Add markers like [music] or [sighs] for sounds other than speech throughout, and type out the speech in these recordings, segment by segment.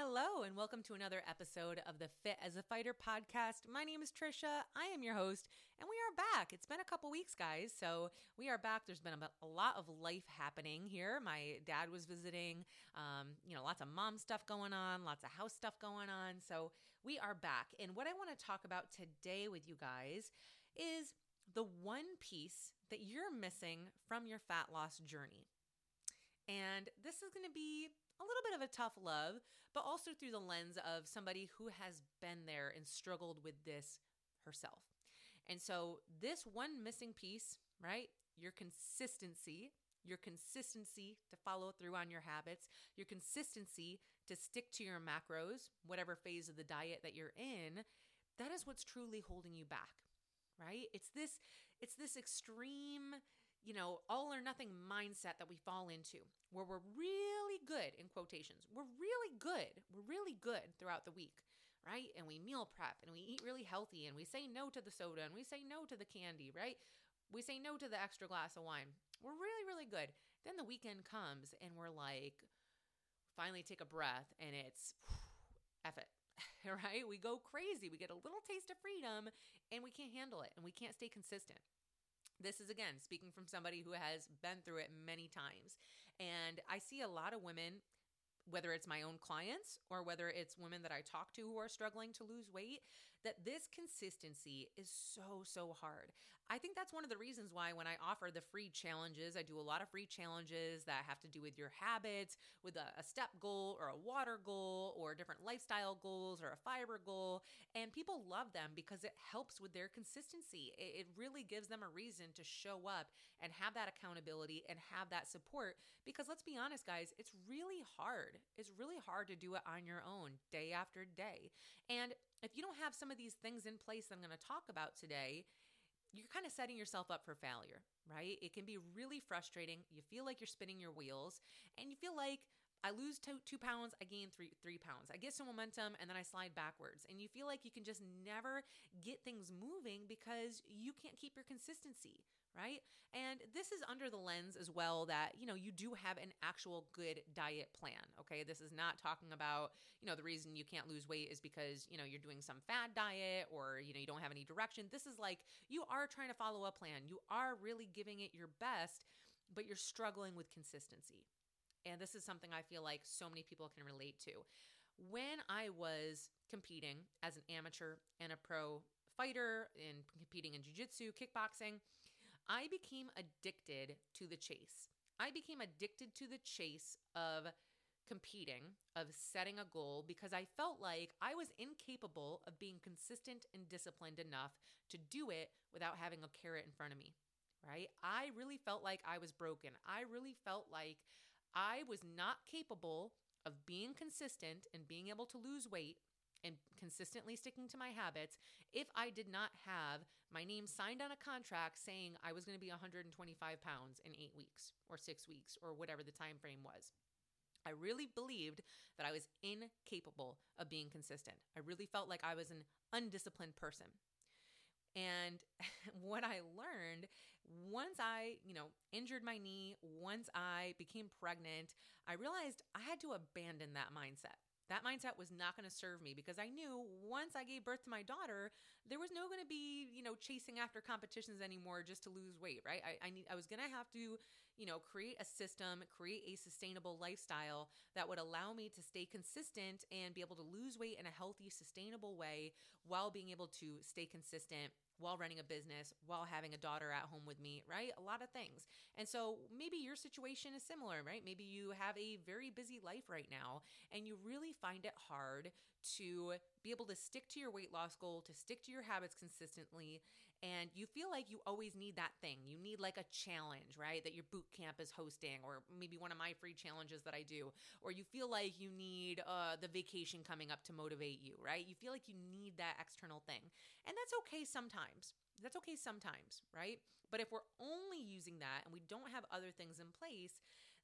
Hello, and welcome to another episode of the Fit as a Fighter podcast. My name is Trisha. I am your host, and we are back. It's been a couple weeks, guys. So we are back. There's been a, lot of life happening here. My dad was visiting, um, you know, lots of mom stuff going on, lots of house stuff going on. So we are back. And what I want to talk about today with you guys is the one piece that you're missing from your fat loss journey. And this is going to be a little bit of a tough love, but also through the lens of somebody who has been there and struggled with this herself. And so, this one missing piece, right? Your consistency, your consistency to follow through on your habits, your consistency to stick to your macros, whatever phase of the diet that you're in, that is what's truly holding you back, right? It's this it's this extreme you know, all or nothing mindset that we fall into where we're really good in quotations. We're really good. We're really good throughout the week, right? And we meal prep and we eat really healthy and we say no to the soda and we say no to the candy, right? We say no to the extra glass of wine. We're really, really good. Then the weekend comes and we're like, finally take a breath and it's [sighs] F it. [laughs] right? We go crazy. We get a little taste of freedom and we can't handle it and we can't stay consistent. This is again speaking from somebody who has been through it many times. And I see a lot of women whether it's my own clients or whether it's women that I talk to who are struggling to lose weight, that this consistency is so, so hard. I think that's one of the reasons why when I offer the free challenges, I do a lot of free challenges that have to do with your habits, with a, a step goal or a water goal or different lifestyle goals or a fiber goal. And people love them because it helps with their consistency. It, it really gives them a reason to show up and have that accountability and have that support. Because let's be honest, guys, it's really hard it's really hard to do it on your own day after day. And if you don't have some of these things in place that I'm going to talk about today, you're kind of setting yourself up for failure, right? It can be really frustrating. You feel like you're spinning your wheels and you feel like I lose two, two pounds, I gain three three pounds. I get some momentum and then I slide backwards. And you feel like you can just never get things moving because you can't keep your consistency, right? And this is under the lens as well that, you know, you do have an actual good diet plan, okay? This is not talking about, you know, the reason you can't lose weight is because, you know, you're doing some fad diet or, you know, you don't have any direction. This is like you are trying to follow a plan. You are really giving it your best, but you're struggling with consistency. And this is something I feel like so many people can relate to. When I was competing as an amateur and a pro fighter and competing in jiu-jitsu, kickboxing, I became addicted to the chase. I became addicted to the chase of competing, of setting a goal, because I felt like I was incapable of being consistent and disciplined enough to do it without having a carrot in front of me, right? I really felt like I was broken. I really felt like I was not capable of being consistent and being able to lose weight and consistently sticking to my habits if I did not have my name signed on a contract saying I was going to be 125 pounds in 8 weeks or 6 weeks or whatever the time frame was. I really believed that I was incapable of being consistent. I really felt like I was an undisciplined person. And [laughs] what I learned once I, you know, injured my knee, once I became pregnant, I realized I had to abandon that mindset. That mindset was not going to serve me because I knew once I gave birth to my daughter, there was no going to be, you know, chasing after competitions anymore just to lose weight, right? I, I need I was going to have to, you know, create a system, create a sustainable lifestyle that would allow me to stay consistent and be able to lose weight in a healthy, sustainable way while being able to stay consistent while running a business, while having a daughter at home with me, right? A lot of things. And so maybe your situation is similar, right? Maybe you have a very busy life right now and you really find it hard to be able to stick to your weight loss goal, to stick to your habits consistently, and you feel like you always need that thing. You need like a challenge, right? That your boot camp is hosting, or maybe one of my free challenges that I do, or you feel like you need uh, the vacation coming up to motivate you, right? You feel like you need that external thing. And that's okay sometimes. That's okay sometimes, right? But if we're only using that and we don't have other things in place,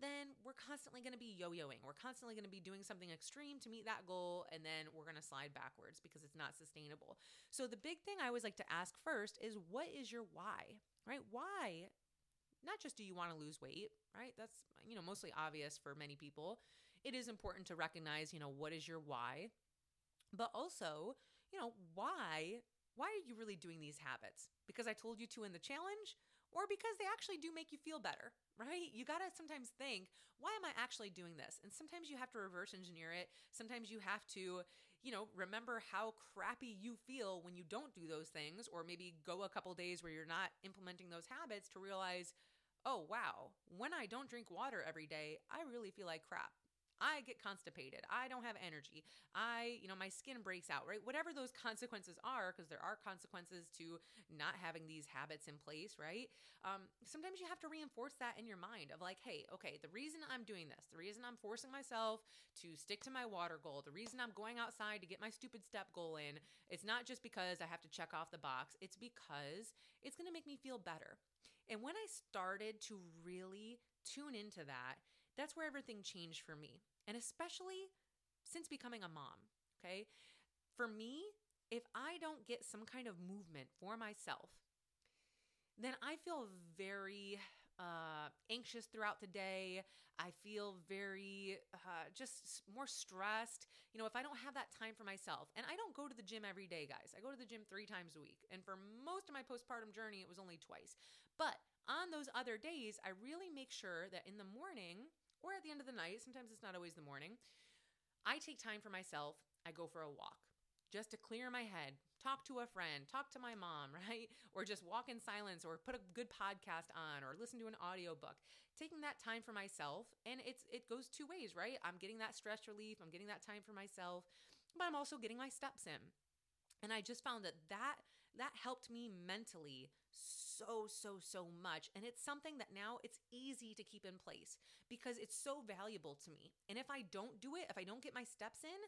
then we're constantly going to be yo yoing. We're constantly going to be doing something extreme to meet that goal, and then we're going to slide backwards because it's not sustainable. So, the big thing I always like to ask first is what is your why, right? Why? Not just do you want to lose weight, right? That's, you know, mostly obvious for many people. it is important to recognize, you know, what is your why, but also, you know, why why are you really doing these habits? Because I told you to in the challenge or because they actually do make you feel better, right? You got to sometimes think, why am I actually doing this? And sometimes you have to reverse engineer it. Sometimes you have to, you know, remember how crappy you feel when you don't do those things, or maybe go a couple days where you're not implementing those habits to realize, oh, wow, when I don't drink water every day, I really feel like crap. I get constipated. I don't have energy. I, you know, my skin breaks out, right? Whatever those consequences are, because there are consequences to not having these habits in place, right? Um, sometimes you have to reinforce that in your mind of like, hey, okay, the reason I'm doing this, the reason I'm forcing myself to stick to my water goal, the reason I'm going outside to get my stupid step goal in, it's not just because I have to check off the box, it's because it's going to make me feel better. And when I started to really tune into that, that's where everything changed for me and especially since becoming a mom. Okay. For me, if I don't get some kind of movement for myself, then I feel very uh, anxious throughout the day. I feel very uh, just more stressed. You know, if I don't have that time for myself, and I don't go to the gym every day, guys. I go to the gym three times a week. And for most of my postpartum journey, it was only twice. But on those other days, I really make sure that in the morning, or at the end of the night, sometimes it's not always the morning, I take time for myself. I go for a walk just to clear my head, talk to a friend, talk to my mom, [laughs] right? Or just walk in silence or put a good podcast on or listen to an audiobook. Taking that time for myself and it's it goes two ways, right? I'm getting that stress relief, I'm getting that time for myself, but I'm also getting my steps in. And I just found that that that helped me mentally so so so much and it's something that now it's easy to keep in place because it's so valuable to me and if i don't do it if i don't get my steps in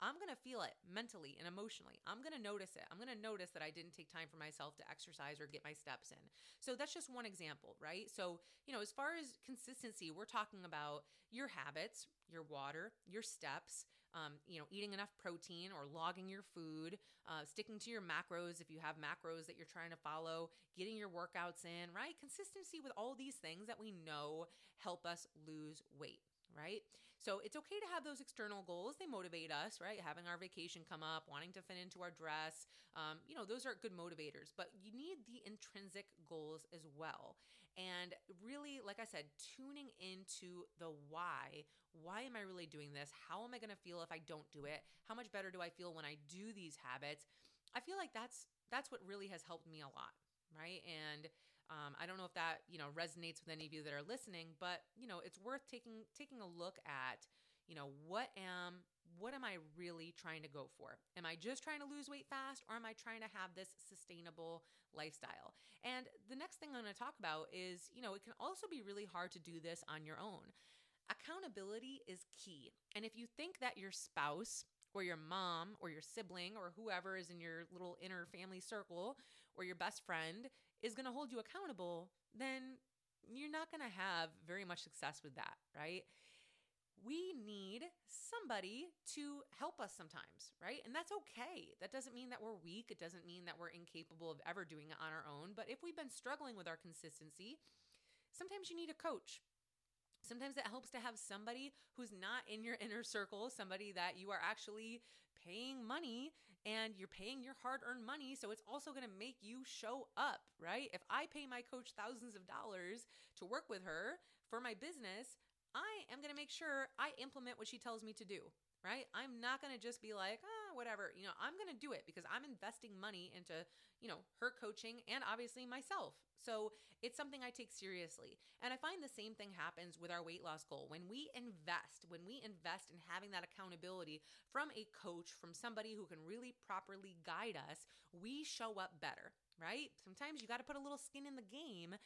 I'm going to feel it mentally and emotionally. I'm going to notice it. I'm going to notice that I didn't take time for myself to exercise or get my steps in. So that's just one example, right? So, you know, as far as consistency, we're talking about your habits, your water, your steps, um, you know, eating enough protein or logging your food, uh, sticking to your macros if you have macros that you're trying to follow, getting your workouts in, right? Consistency with all these things that we know help us lose weight, right? So it's okay to have those external goals. They motivate us, right? Having our vacation come up, wanting to fit into our dress, um, you know, those are good motivators. But you need the intrinsic goals as well. And really, like I said, tuning into the why. Why am I really doing this? How am I going to feel if I don't do it? How much better do I feel when I do these habits? I feel like that's that's what really has helped me a lot, right? And um, I don't know if that you know resonates with any of you that are listening, but you know it's worth taking taking a look at you know what am what am I really trying to go for? Am I just trying to lose weight fast, or am I trying to have this sustainable lifestyle? And the next thing I'm going to talk about is you know it can also be really hard to do this on your own. Accountability is key, and if you think that your spouse or your mom or your sibling or whoever is in your little inner family circle or your best friend is going to hold you accountable, then you're not going to have very much success with that, right? We need somebody to help us sometimes, right? And that's okay. That doesn't mean that we're weak. It doesn't mean that we're incapable of ever doing it on our own. But if we've been struggling with our consistency, sometimes you need a coach. Sometimes it helps to have somebody who's not in your inner circle, somebody that you are actually paying money and you're paying your hard earned money. So it's also going to make you show up, right? If I pay my coach thousands of dollars to work with her for my business, I am going to make sure I implement what she tells me to do, right? I'm not going to just be like, ah, whatever. You know, I'm going to do it because I'm investing money into, you know, her coaching and obviously myself. So it's something I take seriously. And I find the same thing happens with our weight loss goal. When we invest, when we invest in having that accountability from a coach, from somebody who can really properly guide us, we show up better, right? Sometimes you got to put a little skin in the game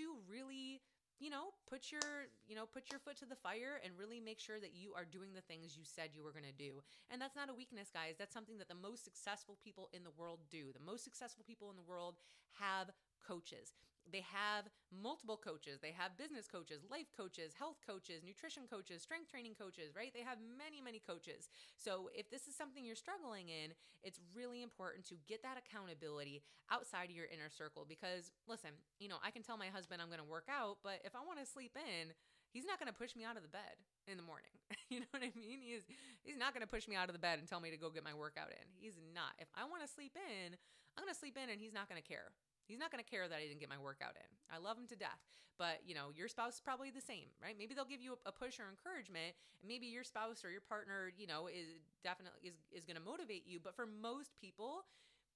to really you know put your you know put your foot to the fire and really make sure that you are doing the things you said you were going to do. And that's not a weakness guys. That's something that the most successful people in the world do. The most successful people in the world have coaches they have multiple coaches. They have business coaches, life coaches, health coaches, nutrition coaches, strength training coaches, right? They have many, many coaches. So if this is something you're struggling in, it's really important to get that accountability outside of your inner circle because listen, you know, I can tell my husband I'm going to work out, but if I want to sleep in, he's not going to push me out of the bed in the morning. [laughs] you know what I mean? He is he's not going to push me out of the bed and tell me to go get my workout in. He's not. If I want to sleep in, I'm going to sleep in and he's not going to care. He's not going to care that I didn't get my workout in. I love him to death. But, you know, your spouse is probably the same, right? Maybe they'll give you a push or encouragement, and maybe your spouse or your partner, you know, is definitely is is going to motivate you, but for most people,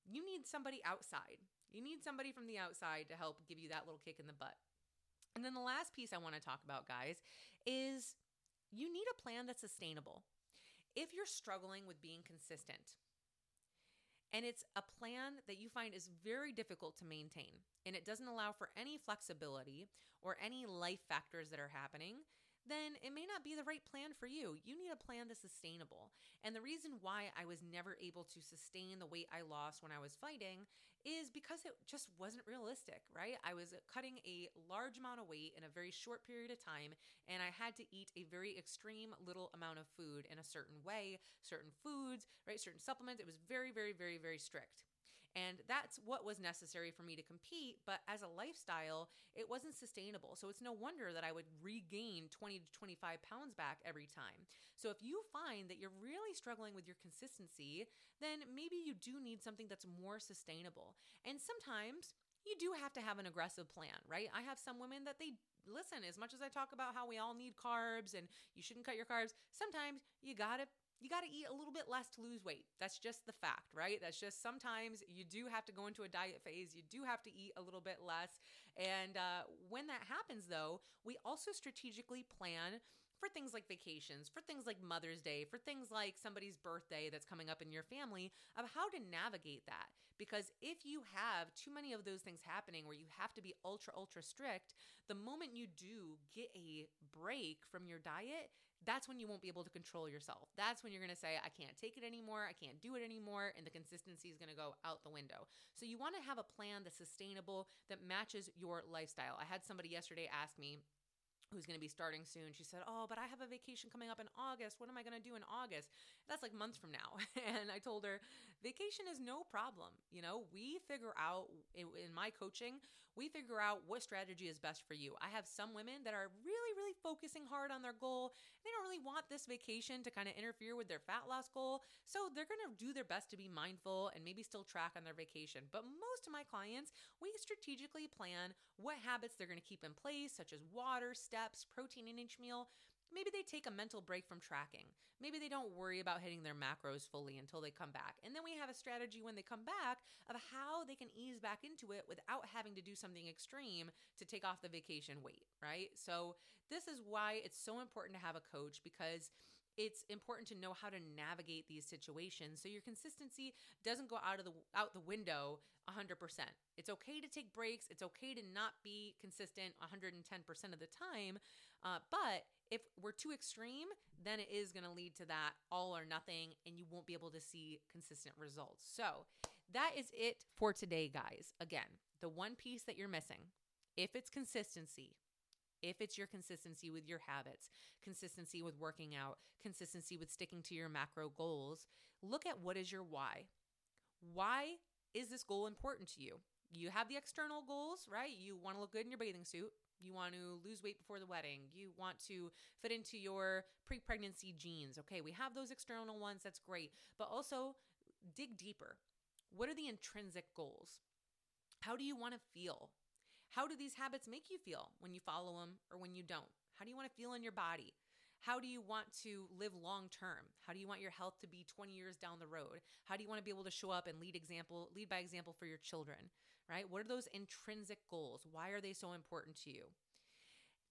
you need somebody outside. You need somebody from the outside to help give you that little kick in the butt. And then the last piece I want to talk about, guys, is you need a plan that's sustainable. If you're struggling with being consistent, and it's a plan that you find is very difficult to maintain, and it doesn't allow for any flexibility or any life factors that are happening, then it may not be the right plan for you. You need a plan that's sustainable. And the reason why I was never able to sustain the weight I lost when I was fighting is because it just wasn't realistic, right? I was cutting a large amount of weight in a very short period of time, and I had to eat a very extreme little amount of food in a certain way, certain foods, right? Certain supplements. It was very, very, very, very strict. And that's what was necessary for me to compete. But as a lifestyle, it wasn't sustainable. So it's no wonder that I would regain 20 to 25 pounds back every time. So if you find that you're really struggling with your consistency, then maybe you do need something that's more sustainable. And sometimes you do have to have an aggressive plan, right? I have some women that they listen, as much as I talk about how we all need carbs and you shouldn't cut your carbs, sometimes you gotta you got to eat a little bit less to lose weight. That's just the fact, right? That's just sometimes you do have to go into a diet phase. You do have to eat a little bit less. And uh, when that happens, though, we also strategically plan for things like vacations, for things like Mother's Day, for things like somebody's birthday that's coming up in your family, of how to navigate that. Because if you have too many of those things happening where you have to be ultra, ultra strict, the moment you do get a break from your diet, that's when you won't be able to control yourself. That's when you're to say, I can't take it anymore. I can't do it anymore. And the consistency is to go out the window. So you want to have a plan that's sustainable, that matches your lifestyle. I had somebody yesterday ask me, who's going to be starting soon. She said, Oh, but I have a vacation coming up in August. What am I going to do in August? That's like months from now. [laughs] and I told her, Vacation is no problem. You know, we figure out in my coaching, we figure out what strategy is best for you. I have some women that are really, really focusing hard on their goal. They don't really want this vacation to kind of interfere with their fat loss goal. So they're going to do their best to be mindful and maybe still track on their vacation. But most of my clients, we strategically plan what habits they're going to keep in place, such as water, steps, protein in each meal. Maybe they take a mental break from tracking. Maybe they don't worry about hitting their macros fully until they come back. And then we have a strategy when they come back of how they can ease back into it without having to do something extreme to take off the vacation weight, right? So, this is why it's so important to have a coach because it's important to know how to navigate these situations so your consistency doesn't go out of the out the window 100%. It's okay to take breaks, it's okay to not be consistent 110% of the time, uh, but if we're too extreme, then it is going to lead to that all or nothing, and you won't be able to see consistent results. So, that is it for today, guys. Again, the one piece that you're missing, if it's consistency, if it's your consistency with your habits, consistency with working out, consistency with sticking to your macro goals, look at what is your why. Why is this goal important to you? You have the external goals, right? You want to look good in your bathing suit. You want to lose weight before the wedding. You want to fit into your pre pregnancy jeans. Okay, we have those external ones. That's great. But also dig deeper. What are the intrinsic goals? How do you want to feel? How do these habits make you feel when you follow them or when you don't? How do you want to feel in your body? How do you want to live long term? How do you want your health to be 20 years down the road? How do you want to be able to show up and lead example, lead by example for your children? Right? What are those intrinsic goals? Why are they so important to you?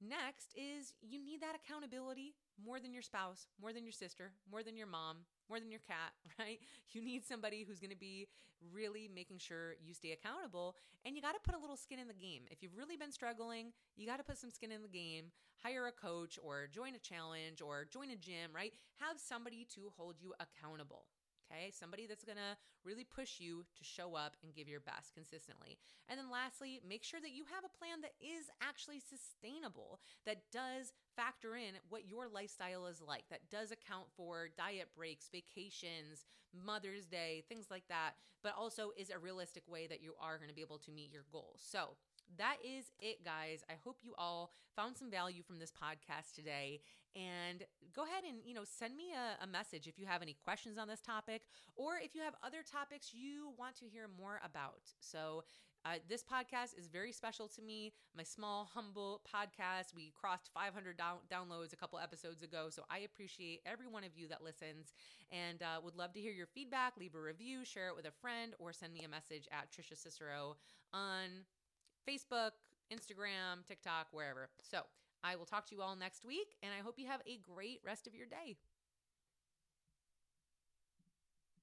Next is you need that accountability more than your spouse, more than your sister, more than your mom, more than your cat, [laughs] right? You need somebody who's going to be really making sure you stay accountable and you got to put a little skin in the game. If you've really been struggling, you got to put some skin in the game, hire a coach or join a challenge or join a gym, right? Have somebody to hold you accountable okay? Somebody that's gonna really push you to show up and give your best consistently. And then lastly, make sure that you have a plan that is actually sustainable, that does factor in what your lifestyle is like, that does account for diet breaks, vacations, Mother's Day, things like that, but also is a realistic way that you are gonna be able to meet your goals. So, that is it, guys. I hope you all found some value from this podcast today. And go ahead and, you know, send me a, a, message if you have any questions on this topic or if you have other topics you want to hear more about. So, uh, this podcast is very special to me. My small, humble podcast. We crossed 500 down- downloads a couple episodes ago. So I appreciate every one of you that listens and uh, would love to hear your feedback. Leave a review, share it with a friend, or send me a message at Trisha Cicero on Facebook, Instagram, TikTok, wherever. So I will talk to you all next week, and I hope you have a great rest of your day.